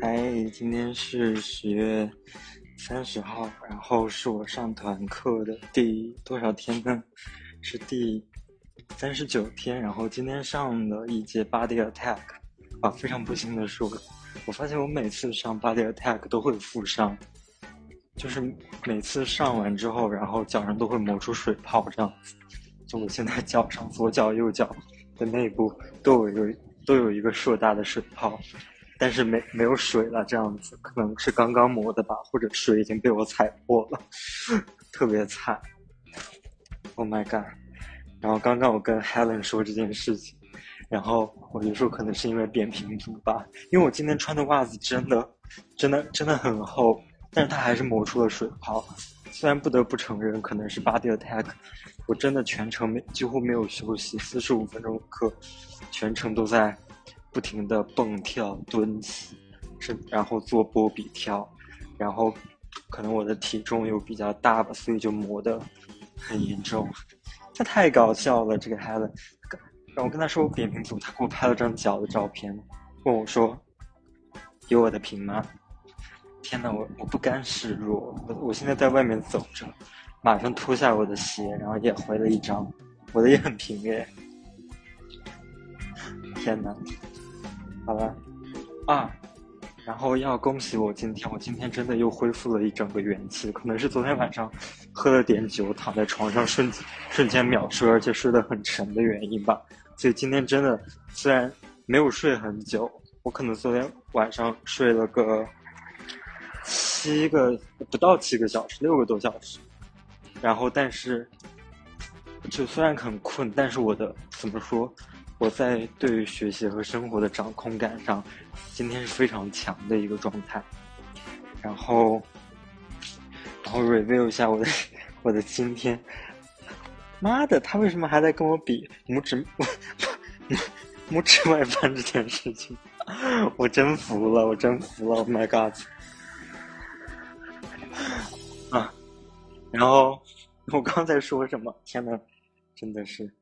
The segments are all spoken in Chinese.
嗨，今天是十月三十号，然后是我上团课的第多少天呢？是第三十九天。然后今天上了一节 Body Attack，啊，非常不幸的是，我我发现我每次上 Body Attack 都会负伤，就是每次上完之后，然后脚上都会磨出水泡这样子。就我现在脚上左脚右脚的内部都有一都有一个硕大的水泡。但是没没有水了，这样子可能是刚刚磨的吧，或者水已经被我踩破了，特别惨。Oh my god！然后刚刚我跟 Helen 说这件事情，然后我就说可能是因为扁平足吧，因为我今天穿的袜子真的真的真的很厚，但是它还是磨出了水泡。虽然不得不承认可能是 body attack，我真的全程没几乎没有休息，四十五分钟课全程都在。不停的蹦跳、蹲起，是然后做波比跳，然后可能我的体重又比较大吧，所以就磨得很严重。这太搞笑了，这个孩子。然后我跟他说我扁平足，他给我拍了张脚的照片，问我说：“有我的平吗？”天呐，我我不甘示弱，我我现在在外面走着，马上脱下我的鞋，然后也回了一张，我的也很平耶。天呐！好了，啊，然后要恭喜我今天，我今天真的又恢复了一整个元气，可能是昨天晚上喝了点酒，躺在床上瞬瞬间秒睡，而且睡得很沉的原因吧。所以今天真的虽然没有睡很久，我可能昨天晚上睡了个七个不到七个小时，六个多小时，然后但是就虽然很困，但是我的怎么说？我在对于学习和生活的掌控感上，今天是非常强的一个状态。然后，然后 review 一下我的 我的今天。妈的，他为什么还在跟我比拇指 拇指外翻这件事情？我真服了，我真服了！Oh，My God！然后我刚才说什么？天呐，真的是。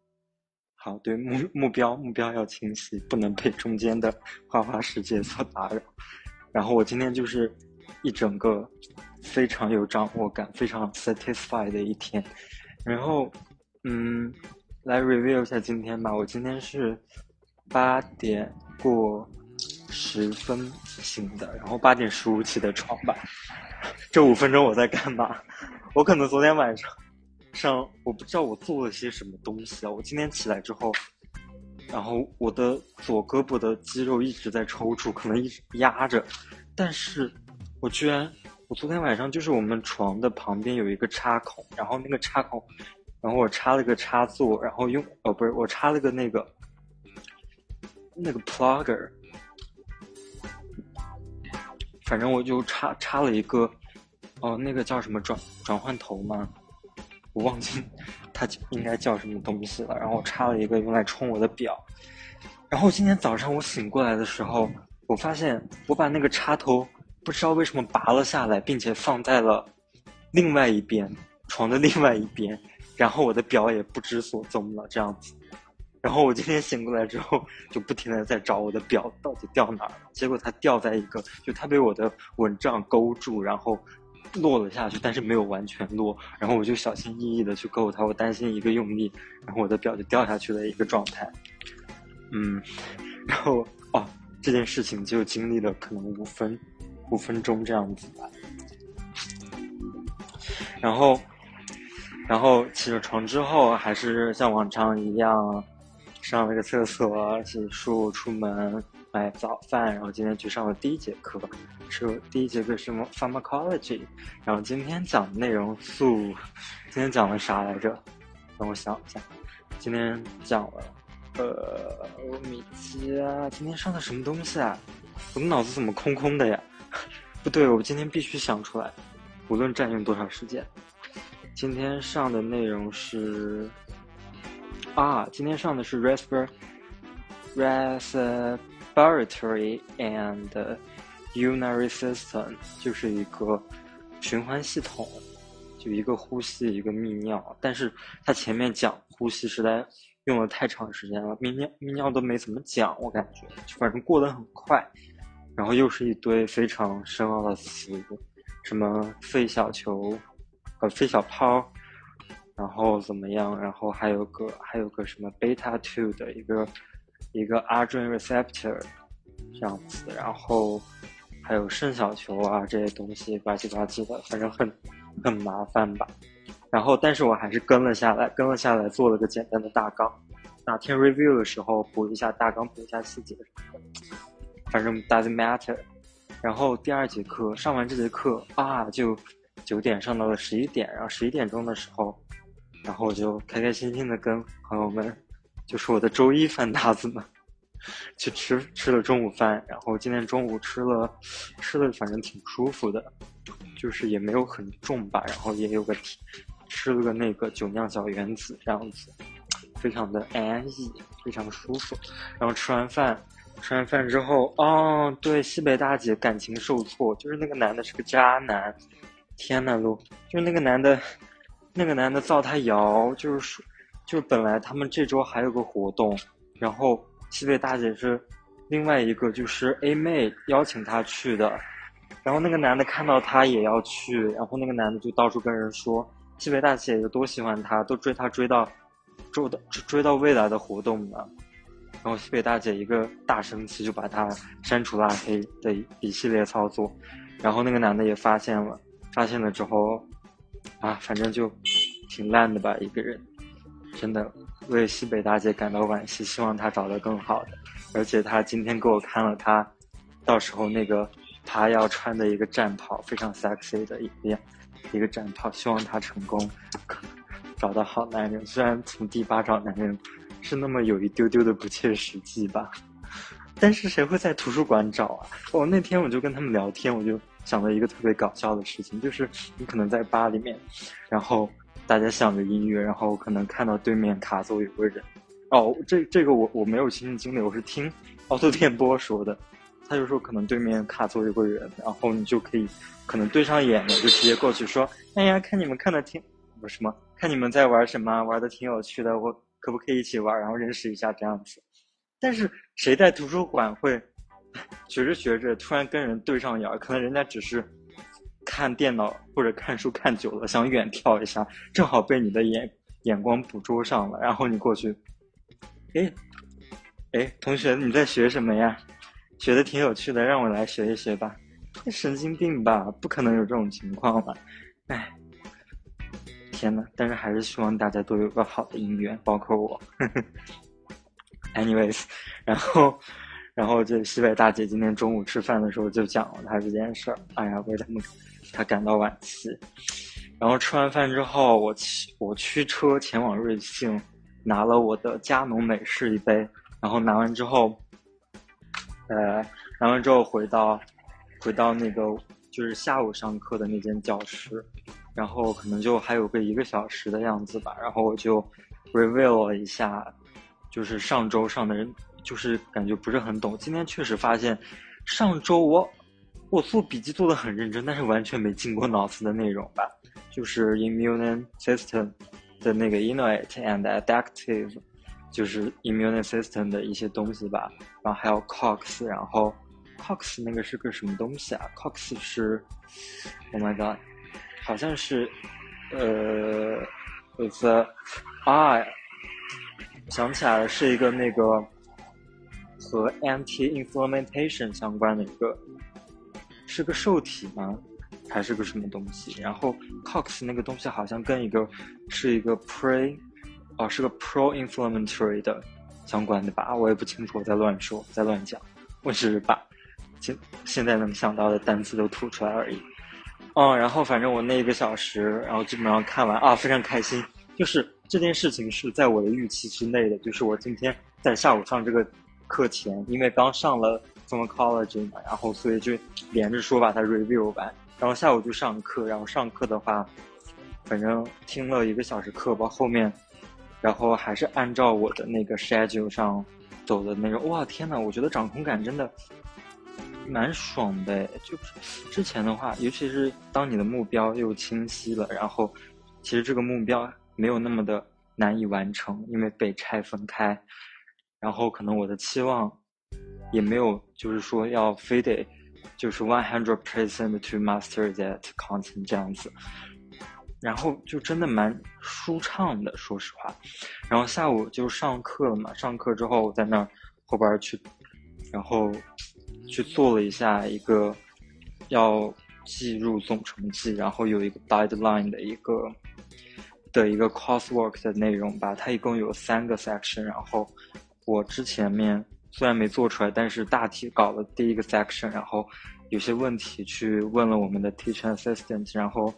好，对目目标目标要清晰，不能被中间的花花世界所打扰。然后我今天就是一整个非常有掌握感、非常 satisfied 的一天。然后，嗯，来 review 一下今天吧。我今天是八点过十分醒的，然后八点十五起的床吧。这五分钟我在干嘛？我可能昨天晚上。上我不知道我做了些什么东西啊！我今天起来之后，然后我的左胳膊的肌肉一直在抽搐，可能一直压着，但是我居然，我昨天晚上就是我们床的旁边有一个插孔，然后那个插孔，然后我插了个插座，然后用哦不是我插了个那个那个 plugger，反正我就插插了一个哦那个叫什么转转换头吗？我忘记它应该叫什么东西了，然后插了一个用来充我的表，然后今天早上我醒过来的时候，我发现我把那个插头不知道为什么拔了下来，并且放在了另外一边床的另外一边，然后我的表也不知所踪了，这样子，然后我今天醒过来之后就不停的在找我的表到底掉哪儿了，结果它掉在一个就它被我的蚊帐勾住，然后。落了下去，但是没有完全落。然后我就小心翼翼的去勾它，我担心一个用力，然后我的表就掉下去的一个状态。嗯，然后哦，这件事情就经历了可能五分五分钟这样子吧。然后，然后起了床之后，还是像往常一样，上了个厕所，洗漱，出门。买早饭，然后今天去上了第一节课，是第一节课是什么 pharmacology，然后今天讲的内容素，今天讲了啥来着？让我想一下，今天讲了，呃，米奇啊，今天上的什么东西啊？我的脑子怎么空空的呀？不对，我今天必须想出来，无论占用多少时间。今天上的内容是，啊，今天上的是 respiratory and urinary system 就是一个循环系统，就一个呼吸，一个泌尿。但是它前面讲呼吸实在用了太长时间了，泌尿泌尿都没怎么讲，我感觉，反正过得很快。然后又是一堆非常深奥的词，什么肺小球，呃，肺小泡，然后怎么样？然后还有个还有个什么 beta two 的一个一个 argin receptor 这样子，然后还有肾小球啊这些东西，吧唧吧唧的，反正很很麻烦吧。然后，但是我还是跟了下来，跟了下来，做了个简单的大纲。哪天 review 的时候补一下大纲，补一下细节什么的，反正 doesn't matter。然后第二节课上完这节课啊，就九点上到了十一点，然后十一点钟的时候，然后我就开开心心的跟朋友们，就是我的周一饭搭子们，去吃吃了中午饭。然后今天中午吃了吃了，反正挺舒服的，就是也没有很重吧，然后也有个。吃了个那个酒酿小圆子，这样子，非常的安逸，非常舒服。然后吃完饭，吃完饭之后，哦，对，西北大姐感情受挫，就是那个男的是个渣男。天呐，路，就是那个男的，那个男的造他谣，就是说，就是本来他们这周还有个活动，然后西北大姐是另外一个就是 A 妹邀请他去的，然后那个男的看到他也要去，然后那个男的就到处跟人说。西北大姐有多喜欢他，都追他追到，追到追到未来的活动呢。然后西北大姐一个大生气，就把他删除拉黑的一系列操作。然后那个男的也发现了，发现了之后，啊，反正就挺烂的吧，一个人，真的为西北大姐感到惋惜，希望她找到更好的。而且她今天给我看了她，到时候那个她要穿的一个战袍，非常 sexy 的一个。一个战袍，希望她成功找到好男人。虽然从第八找男人是那么有一丢丢的不切实际吧，但是谁会在图书馆找啊？哦，那天我就跟他们聊天，我就想了一个特别搞笑的事情，就是你可能在吧里面，然后大家响着音乐，然后可能看到对面卡座有个人。哦，这这个我我没有亲身经历，我是听奥特电波说的。他就说可能对面卡座有个人，然后你就可以。可能对上眼了，就直接过去说：“哎呀，看你们看的挺不是什么，看你们在玩什么，玩的挺有趣的，我可不可以一起玩，然后认识一下这样子？”但是谁在图书馆会学着学着突然跟人对上眼？可能人家只是看电脑或者看书看久了，想远眺一下，正好被你的眼眼光捕捉上了，然后你过去，哎哎，同学你在学什么呀？学的挺有趣的，让我来学一学吧。神经病吧，不可能有这种情况吧？哎，天呐，但是还是希望大家都有个好的姻缘，包括我。Anyways，然后，然后这西北大姐今天中午吃饭的时候就讲了她这件事儿。哎呀，为他们她感到惋惜。然后吃完饭之后，我骑我驱车前往瑞幸，拿了我的加农美式一杯。然后拿完之后，呃，拿完之后回到。回到那个就是下午上课的那间教室，然后可能就还有个一个小时的样子吧。然后我就 review 了一下，就是上周上的人，就是感觉不是很懂。今天确实发现，上周我我做笔记做的很认真，但是完全没进过脑子的内容吧。就是 immune system 的那个 innate and adaptive，就是 immune system 的一些东西吧。然后还有 Cox，然后。Cox 那个是个什么东西啊？Cox 是，Oh my god，好像是，呃，the 啊，想起来了，是一个那个和 anti-inflammation 相关的一个，是个受体吗？还是个什么东西？然后 Cox 那个东西好像跟一个是一个 pre，哦，是个 pro-inflammatory 的相关的吧？我也不清楚，我在乱说，在乱讲，我只是把。现现在能想到的单词都吐出来而已，嗯，然后反正我那一个小时，然后基本上看完啊，非常开心。就是这件事情是在我的预期之内的，就是我今天在下午上这个课前，因为刚上了 pharmacology 嘛，然后所以就连着说把它 review 完，然后下午就上课，然后上课的话，反正听了一个小时课吧，后面，然后还是按照我的那个 schedule 上走的那种。哇，天呐，我觉得掌控感真的。蛮爽的，就之前的话，尤其是当你的目标又清晰了，然后其实这个目标没有那么的难以完成，因为被拆分开。然后可能我的期望也没有，就是说要非得就是 one hundred percent to master that content 这样子。然后就真的蛮舒畅的，说实话。然后下午就上课了嘛，上课之后我在那儿后边去，然后去做了一下一个要记入总成绩，然后有一个 deadline 的一个的一个 coursework 的内容吧。它一共有三个 section，然后我之前面虽然没做出来，但是大体搞了第一个 section，然后。有些问题去问了我们的 teacher assistant，然后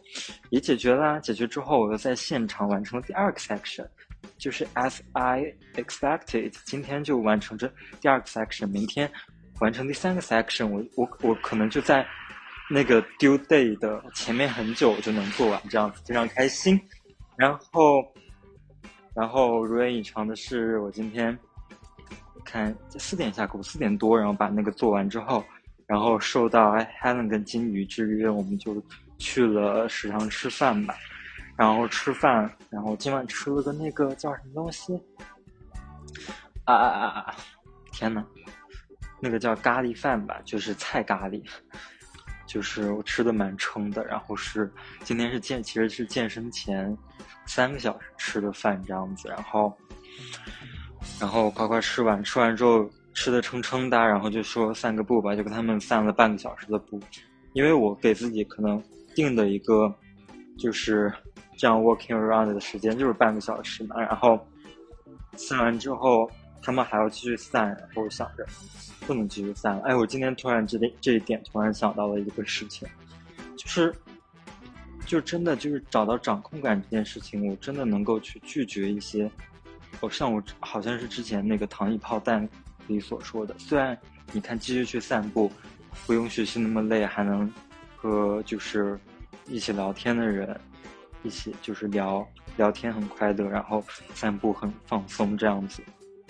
也解决了。解决之后，我又在现场完成了第二个 section，就是 as I expected，今天就完成这第二个 section，明天完成第三个 section。我我我可能就在那个 due day 的前面很久就能做完，这样子非常开心。然后，然后如愿以偿的是，我今天看四点下课，四点多，然后把那个做完之后。然后受到 Helen 跟金鱼之约，我们就去了食堂吃饭吧。然后吃饭，然后今晚吃了个那个叫什么东西？啊啊啊啊！天呐，那个叫咖喱饭吧，就是菜咖喱。就是我吃的蛮撑的。然后是今天是健，其实是健身前三个小时吃的饭这样子。然后，然后快快吃完，吃完之后。吃的撑撑的，然后就说散个步吧，就跟他们散了半个小时的步，因为我给自己可能定的一个就是这样 walking around 的时间就是半个小时嘛，然后散完之后他们还要继续散，然后想着不能继续散了。哎，我今天突然这这一点突然想到了一个事情，就是就真的就是找到掌控感这件事情，我真的能够去拒绝一些，哦，像我好像是之前那个糖衣炮弹。里所说的，虽然你看继续去散步，不用学习那么累，还能和就是一起聊天的人一起就是聊聊天很快乐，然后散步很放松这样子，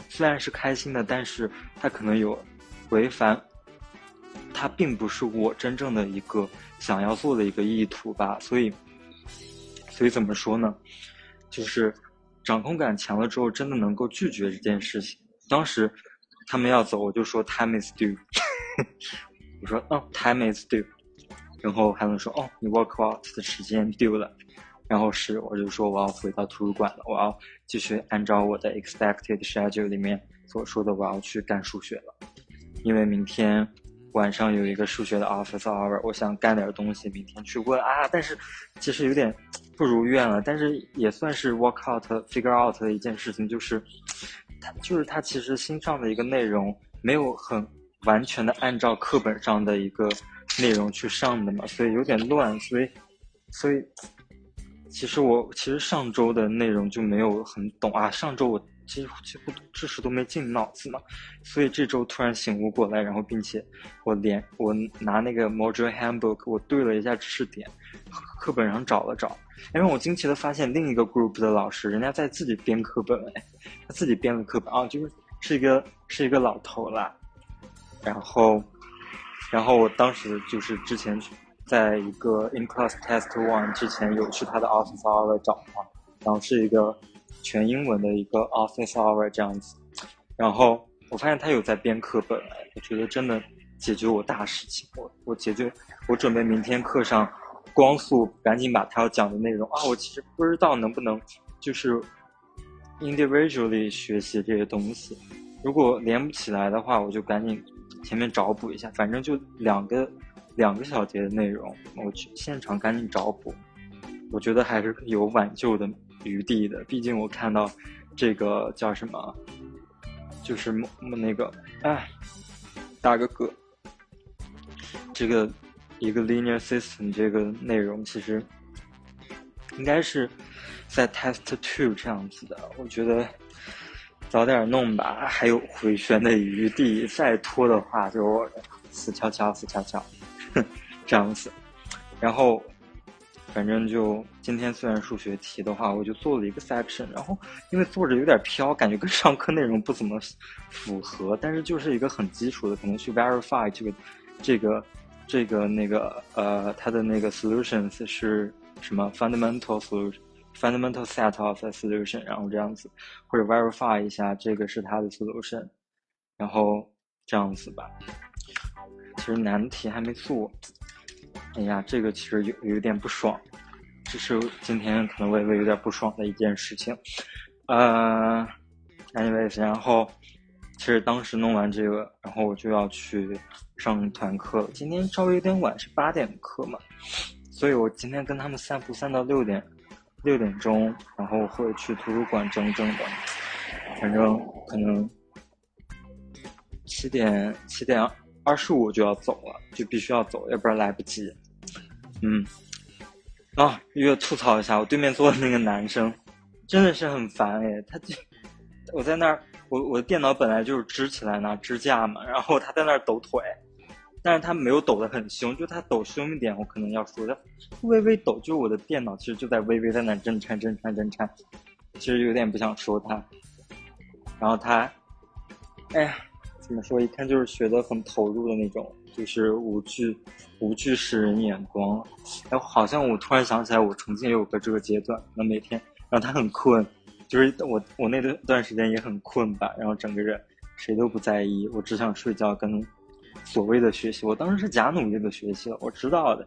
虽然是开心的，但是它可能有违反，它并不是我真正的一个想要做的一个意图吧，所以所以怎么说呢？就是掌控感强了之后，真的能够拒绝这件事情。当时。他们要走，我就说 time is due。我说嗯，time is due。然后还能说哦，你 work out 的时间 due 了。然后是我就说我要回到图书馆了，我要继续按照我的 expected schedule 里面所说的，我要去干数学了。因为明天晚上有一个数学的 office hour，我想干点东西，明天去问啊。但是其实有点不如愿了，但是也算是 work out figure out 的一件事情，就是。他就是他，其实新上的一个内容没有很完全的按照课本上的一个内容去上的嘛，所以有点乱。所以，所以其实我其实上周的内容就没有很懂啊。上周我几乎几乎知识都没进脑子嘛，所以这周突然醒悟过来，然后并且我连我拿那个 module handbook 我对了一下知识点，课本上找了找。因为我惊奇的发现，另一个 group 的老师，人家在自己编课本，哎，他自己编了课本啊，就是是一个是一个老头啦。然后，然后我当时就是之前在一个 in class test one 之前有去他的 office hour 找他，然后是一个全英文的一个 office hour 这样子。然后我发现他有在编课本，我觉得真的解决我大事情，我我解决，我准备明天课上。光速，赶紧把他要讲的内容啊！我其实不知道能不能就是 individually 学习这些东西。如果连不起来的话，我就赶紧前面找补一下。反正就两个两个小节的内容，我去现场赶紧找补。我觉得还是有挽救的余地的。毕竟我看到这个叫什么，就是那个哎，打个嗝，这个。一个 linear system 这个内容其实应该是在 test two 这样子的，我觉得早点弄吧，还有回旋的余地，再拖的话就死翘翘，死翘翘，这样子。然后反正就今天虽然数学题的话，我就做了一个 section，然后因为做着有点飘，感觉跟上课内容不怎么符合，但是就是一个很基础的，可能去 verify 这个这个。这个那个呃，它的那个 solutions 是什么？fundamental solution fundamental set of a solution，然后这样子，或者 verify 一下这个是它的 solution，然后这样子吧。其实难题还没做，哎呀，这个其实有有点不爽，这是今天可能微微有点不爽的一件事情。呃，anyways，然后其实当时弄完这个，然后我就要去上团课。今天稍微有点晚，是八点课嘛，所以我今天跟他们散步散到六点。六点钟，然后会去图书馆整整的，反正可能七点七点二十五就要走了，就必须要走，要不然来不及。嗯，啊，又要吐槽一下，我对面坐的那个男生真的是很烦哎，他就我在那儿，我我的电脑本来就是支起来拿支架嘛，然后他在那儿抖腿。但是他没有抖得很凶，就他抖凶一点，我可能要说的微微抖，就我的电脑其实就在微微在那震颤震颤震颤，其实有点不想说他。然后他，哎呀，怎么说？一看就是学的很投入的那种，就是无惧无惧世人眼光。哎，好像我突然想起来，我曾经也有个这个阶段，那每天，然后他很困，就是我我那段段时间也很困吧，然后整个人谁都不在意，我只想睡觉跟。所谓的学习，我当时是假努力的学习了，我知道的。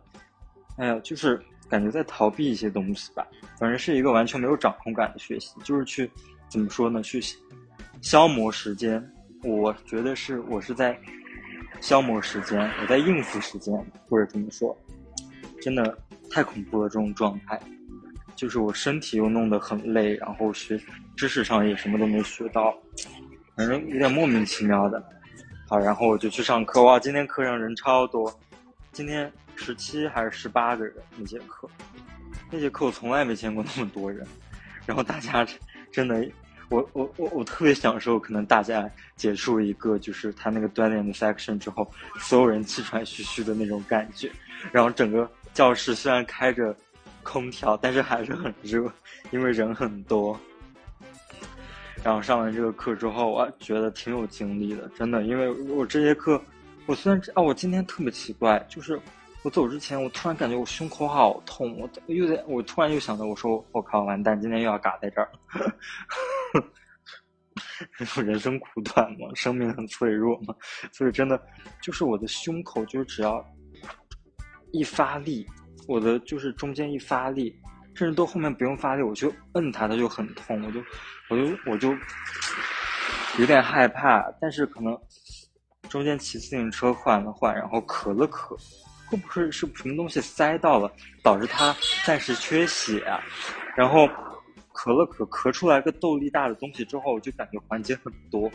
哎呀，就是感觉在逃避一些东西吧，反正是一个完全没有掌控感的学习，就是去怎么说呢？去消磨时间。我觉得是我是在消磨时间，我在应付时间，或者怎么说？真的太恐怖了，这种状态，就是我身体又弄得很累，然后学知识上也什么都没学到，反正有点莫名其妙的。好，然后我就去上课。哇，今天课上人超多，今天十七还是十八个人那节课，那节课我从来没见过那么多人。然后大家真的，我我我我特别享受，可能大家结束一个就是他那个锻炼的 section 之后，所有人气喘吁吁的那种感觉。然后整个教室虽然开着空调，但是还是很热，因为人很多。然后上完这个课之后，我觉得挺有精力的，真的。因为我这节课，我虽然啊，我今天特别奇怪，就是我走之前，我突然感觉我胸口好痛，我又在，我突然又想到，我说我靠，完蛋，今天又要嘎在这儿。人生苦短嘛，生命很脆弱嘛，所以真的就是我的胸口，就是只要一发力，我的就是中间一发力。甚至到后面不用发力，我就摁它，它就很痛，我就，我就，我就有点害怕。但是可能中间骑自行车换了换，然后咳了咳，会不会是什么东西塞到了，导致它暂时缺血？然后咳了咳，咳出来个豆粒大的东西之后，我就感觉缓解很多。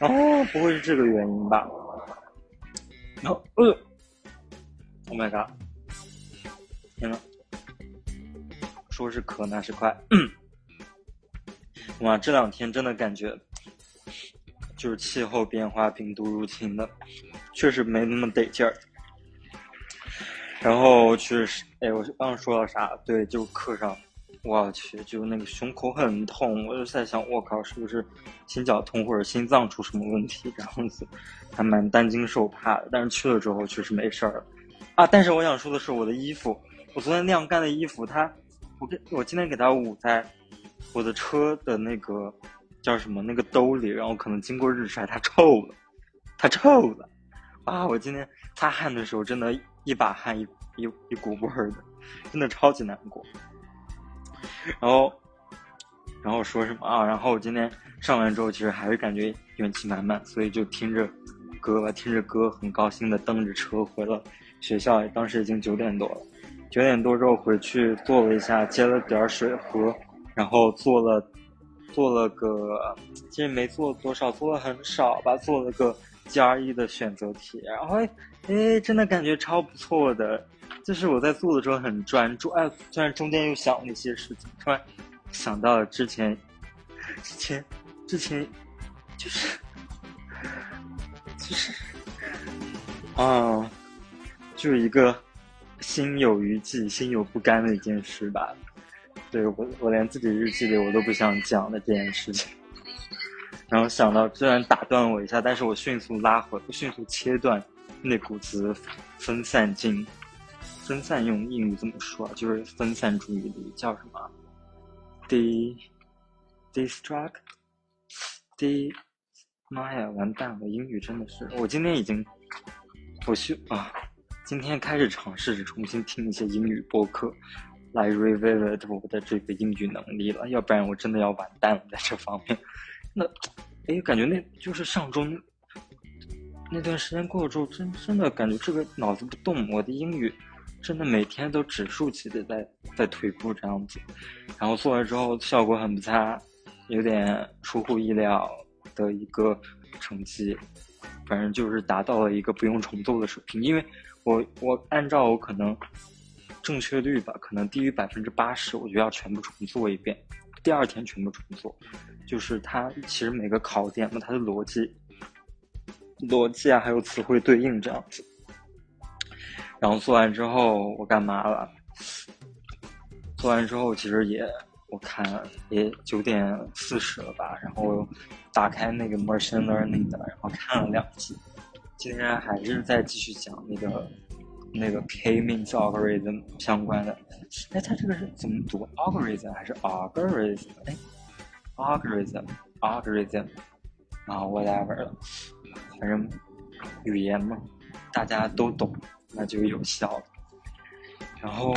哦，不会是这个原因吧？然后，呃，Oh my god！天呐！说是咳，那是快。哇，这两天真的感觉就是气候变化、病毒入侵的，确实没那么得劲儿。然后确实，哎，我刚刚说到啥？对，就课上，我去，就那个胸口很痛，我就在想，我靠，是不是心绞痛或者心脏出什么问题？这样子，还蛮担惊受怕的。但是去了之后确实没事儿啊。但是我想说的是，我的衣服，我昨天晾干的衣服，它。我给我今天给它捂在我的车的那个叫什么那个兜里，然后可能经过日晒，它臭了，它臭了啊！我今天擦汗的时候，真的，一把汗一一一股味儿的，真的超级难过。然后，然后说什么啊？然后我今天上完之后，其实还是感觉元气满满，所以就听着歌吧，听着歌，很高兴的蹬着车回了学校。当时已经九点多了。九点多之后回去做了一下，接了点水喝，然后做了做了个，其实没做多少，做了很少吧，做了个 GRE 的选择题，然后哎，真的感觉超不错的，就是我在做的时候很专注，哎，虽然中间又想了一些事情，突然想到了之前之前之前就是就是啊，就是一个。心有余悸，心有不甘的一件事吧。对我，我连自己日记里我都不想讲的这件事情。然后想到，虽然打断我一下，但是我迅速拉回，迅速切断那股子分散精。分散用英语怎么说？就是分散注意力，叫什么？de distract，de 妈呀，完蛋了！英语真的是，我今天已经，我需啊，今天开始尝试着重新听一些英语播客，来 revive 我的这个英语能力了，要不然我真的要完蛋了在这方面。那，哎，感觉那就是上周那段时间过了之后，真真的感觉这个脑子不动，我的英语真的每天都指数级的在在退步这样子，然后做了之后效果很不差，有点出乎意料。的一个成绩，反正就是达到了一个不用重做的水平。因为我我按照我可能正确率吧，可能低于百分之八十，我就要全部重做一遍，第二天全部重做。就是它其实每个考点嘛，它的逻辑、逻辑啊，还有词汇对应这样子。然后做完之后，我干嘛了？做完之后，其实也。我看也九点四十了吧，然后打开那个 machine learning 的，然后看了两集。今天还是在继续讲那个那个 k-means algorithm 相关的。哎，它这个是怎么读？algorithm 还是 algorithm？哎，algorithm，algorithm，啊，whatever 了，反正语言嘛，大家都懂，那就有效了。然后。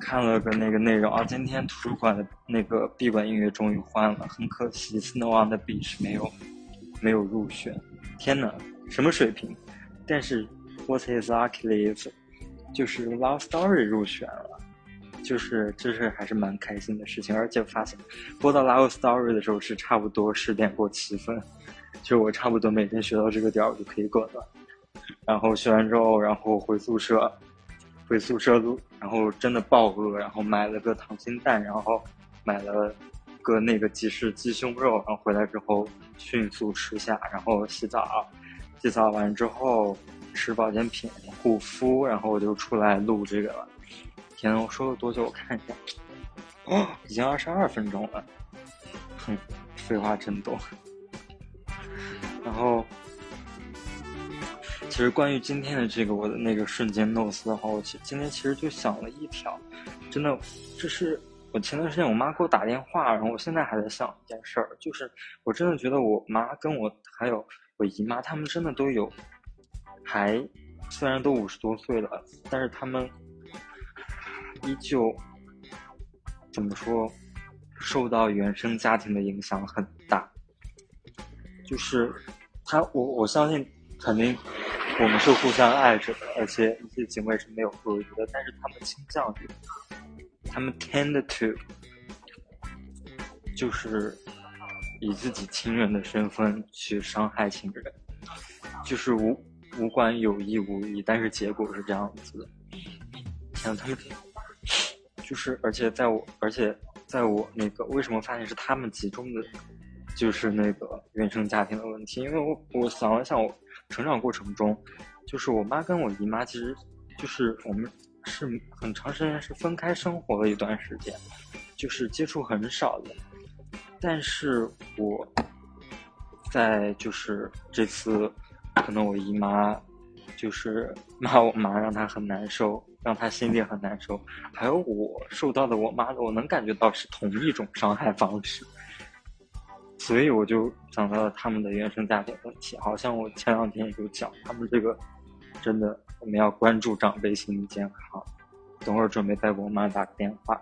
看了个那个内容啊，今天图书馆的那个闭馆音乐终于换了，很可惜，Snow on the Beach 没有没有入选。天哪，什么水平？但是 What is Achilles 就是 Love Story 入选了，就是这是还是蛮开心的事情。而且发现播到 Love Story 的时候是差不多十点过七分，就我差不多每天学到这个点儿我就可以滚了。然后学完之后，然后回宿舍。回宿舍路，然后真的暴饿，然后买了个溏心蛋，然后买了个那个鸡翅鸡胸肉，然后回来之后迅速吃下，然后洗澡，洗澡完之后吃保健品护肤，然后我就出来录这个了。天，我说了多久？我看一下，哦，已经二十二分钟了。哼，废话真多。然后。其实关于今天的这个我的那个瞬间 note 的话，我其今天其实就想了一条，真的，这是我前段时间我妈给我打电话，然后我现在还在想一件事儿，就是我真的觉得我妈跟我还有我姨妈，他们真的都有，还虽然都五十多岁了，但是他们依旧怎么说，受到原生家庭的影响很大，就是他我我相信肯定。我们是互相爱着的，而且一些行为是没有恶意的，但是他们倾向于，他们 tend to，就是以自己亲人的身份去伤害亲人，就是无无管有意无意，但是结果是这样子的。像他们，就是而且在我，而且在我那个为什么发现是他们集中的，就是那个原生家庭的问题，因为我我想了想我。成长过程中，就是我妈跟我姨妈，其实就是我们是很长时间是分开生活了一段时间，就是接触很少的。但是我在就是这次，可能我姨妈就是骂我妈，让她很难受，让她心里很难受。还有我受到的我妈的，我能感觉到是同一种伤害方式。所以我就想到了他们的原生家庭问题，好像我前两天也有讲，他们这个真的我们要关注长辈心理健康。等会儿准备再给我妈打个电话，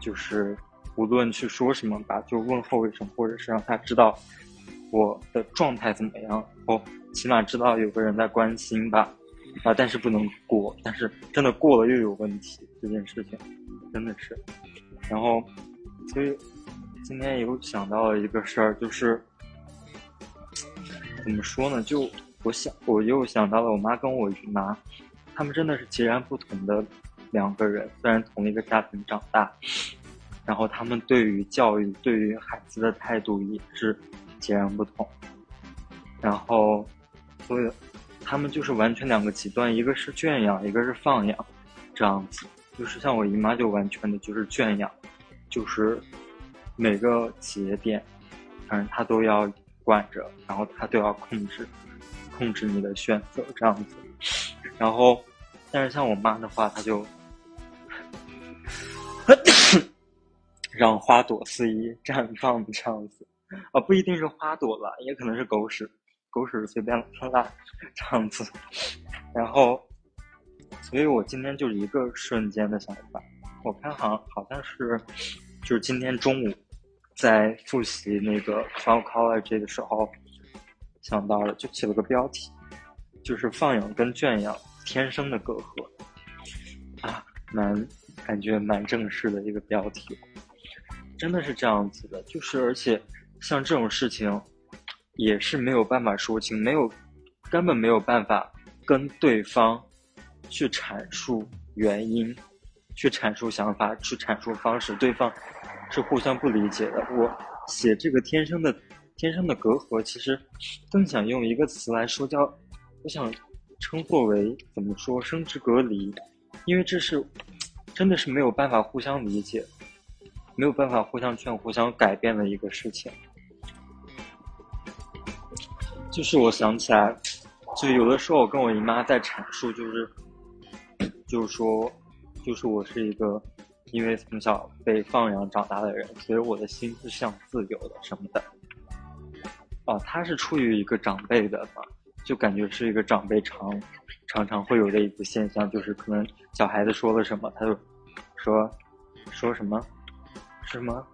就是无论去说什么吧，就问候一声，或者是让他知道我的状态怎么样，哦，起码知道有个人在关心吧，啊，但是不能过，但是真的过了又有问题，这件事情真的是，然后所以。今天又想到了一个事儿，就是怎么说呢？就我想，我又想到了我妈跟我姨妈，他们真的是截然不同的两个人。虽然同一个家庭长大，然后他们对于教育、对于孩子的态度也是截然不同。然后，所以他们就是完全两个极端，一个是圈养，一个是放养，这样子。就是像我姨妈就完全的就是圈养，就是。每个节点，反正他都要管着，然后他都要控制，控制你的选择这样子。然后，但是像我妈的话，她就让花朵肆意绽放这样子，啊，不一定是花朵了，也可能是狗屎，狗屎随便拉这样子。然后，所以我今天就是一个瞬间的想法，我看好好像是，就是今天中午在复习那个 psychology 的时候想到了，就起了个标题，就是放养跟圈养。天生的隔阂啊，蛮感觉蛮正式的一个标题，真的是这样子的，就是而且像这种事情也是没有办法说清，没有根本没有办法跟对方去阐述原因，去阐述想法，去阐述方式，对方是互相不理解的。我写这个天生的天生的隔阂，其实更想用一个词来说，叫我想。称作为怎么说生殖隔离，因为这是真的是没有办法互相理解，没有办法互相劝、互相改变的一个事情。就是我想起来，就有的时候我跟我姨妈在阐述，就是就是说，就是我是一个因为从小被放养长大的人，所以我的心是向自由的什么的。哦，他是出于一个长辈的嘛。就感觉是一个长辈常常常会有的一个现象，就是可能小孩子说了什么，他就说说什么什么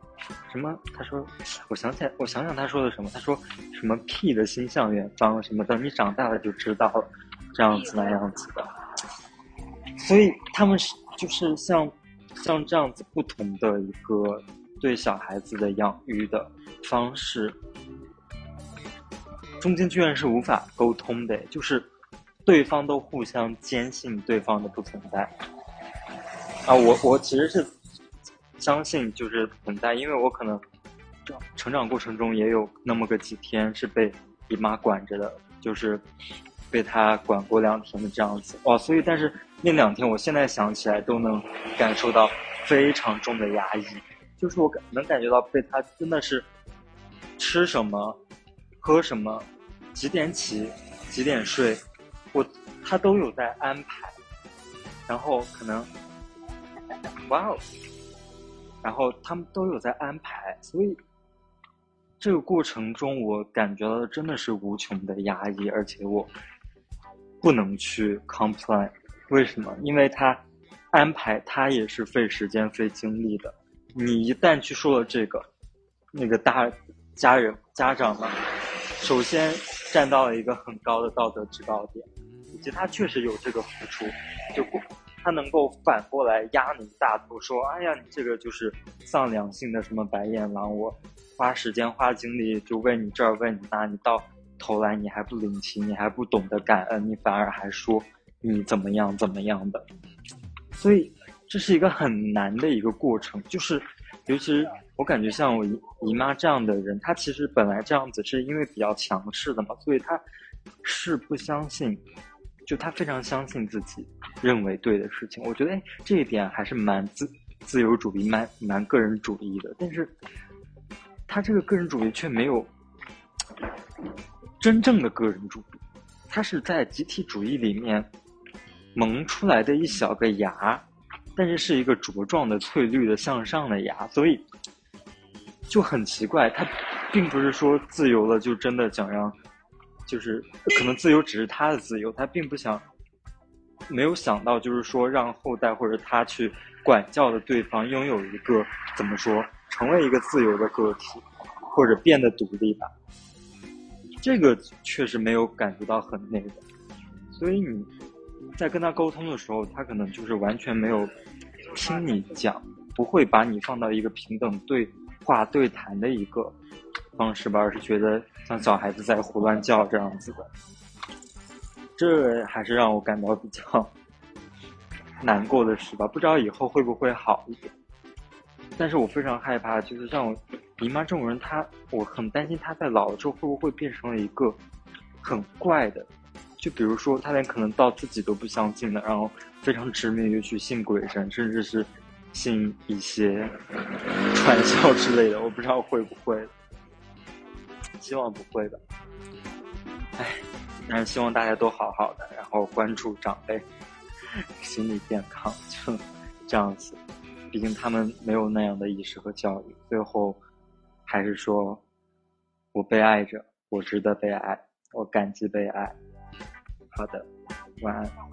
什么，他说我想起来，我想想他说的什么，他说什么屁的心向远方什么，等你长大了就知道了，这样子那样子的。所以他们是就是像像这样子不同的一个对小孩子的养育的方式。中间居然是无法沟通的，就是对方都互相坚信对方的不存在啊！我我其实是相信就是存在，因为我可能成长过程中也有那么个几天是被姨妈管着的，就是被她管过两天的这样子哦！所以但是那两天我现在想起来都能感受到非常重的压抑，就是我感能感觉到被她真的是吃什么。喝什么，几点起，几点睡，我他都有在安排，然后可能，哇哦，然后他们都有在安排，所以这个过程中我感觉到真的是无穷的压抑，而且我不能去 complain，为什么？因为他安排他也是费时间费精力的，你一旦去说了这个，那个大家人家长们。首先站到了一个很高的道德制高点，以及他确实有这个付出，就不他能够反过来压你大头，说：“哎呀，你这个就是丧良心的什么白眼狼，我花时间花精力就问你这儿问你那，你到头来你还不领情，你还不懂得感恩，你反而还说你怎么样怎么样的，所以这是一个很难的一个过程，就是尤其是。我感觉像我姨姨妈这样的人，她其实本来这样子是因为比较强势的嘛，所以她是不相信，就他非常相信自己认为对的事情。我觉得哎，这一点还是蛮自自由主义、蛮蛮个人主义的。但是，他这个个人主义却没有真正的个人主义，他是在集体主义里面萌出来的一小个芽，但是是一个茁壮的、翠绿的、向上的芽，所以。就很奇怪，他并不是说自由了就真的想让，就是可能自由只是他的自由，他并不想，没有想到就是说让后代或者他去管教的对方拥有一个怎么说，成为一个自由的个体，或者变得独立吧。这个确实没有感觉到很那个，所以你在跟他沟通的时候，他可能就是完全没有听你讲，不会把你放到一个平等对。话对谈的一个方式吧，而是觉得像小孩子在胡乱叫这样子的，这还是让我感到比较难过的事吧。不知道以后会不会好一点，但是我非常害怕，就是像我姨妈这种人，她我很担心她在老了之后会不会变成了一个很怪的，就比如说她连可能到自己都不相信的，然后非常执迷于去信鬼神，甚至是。信一些传销之类的，我不知道会不会，希望不会的。唉，但是希望大家都好好的，然后关注长辈。心理健康，就这样子。毕竟他们没有那样的意识和教育，最后还是说我被爱着，我值得被爱，我感激被爱。好的，晚安。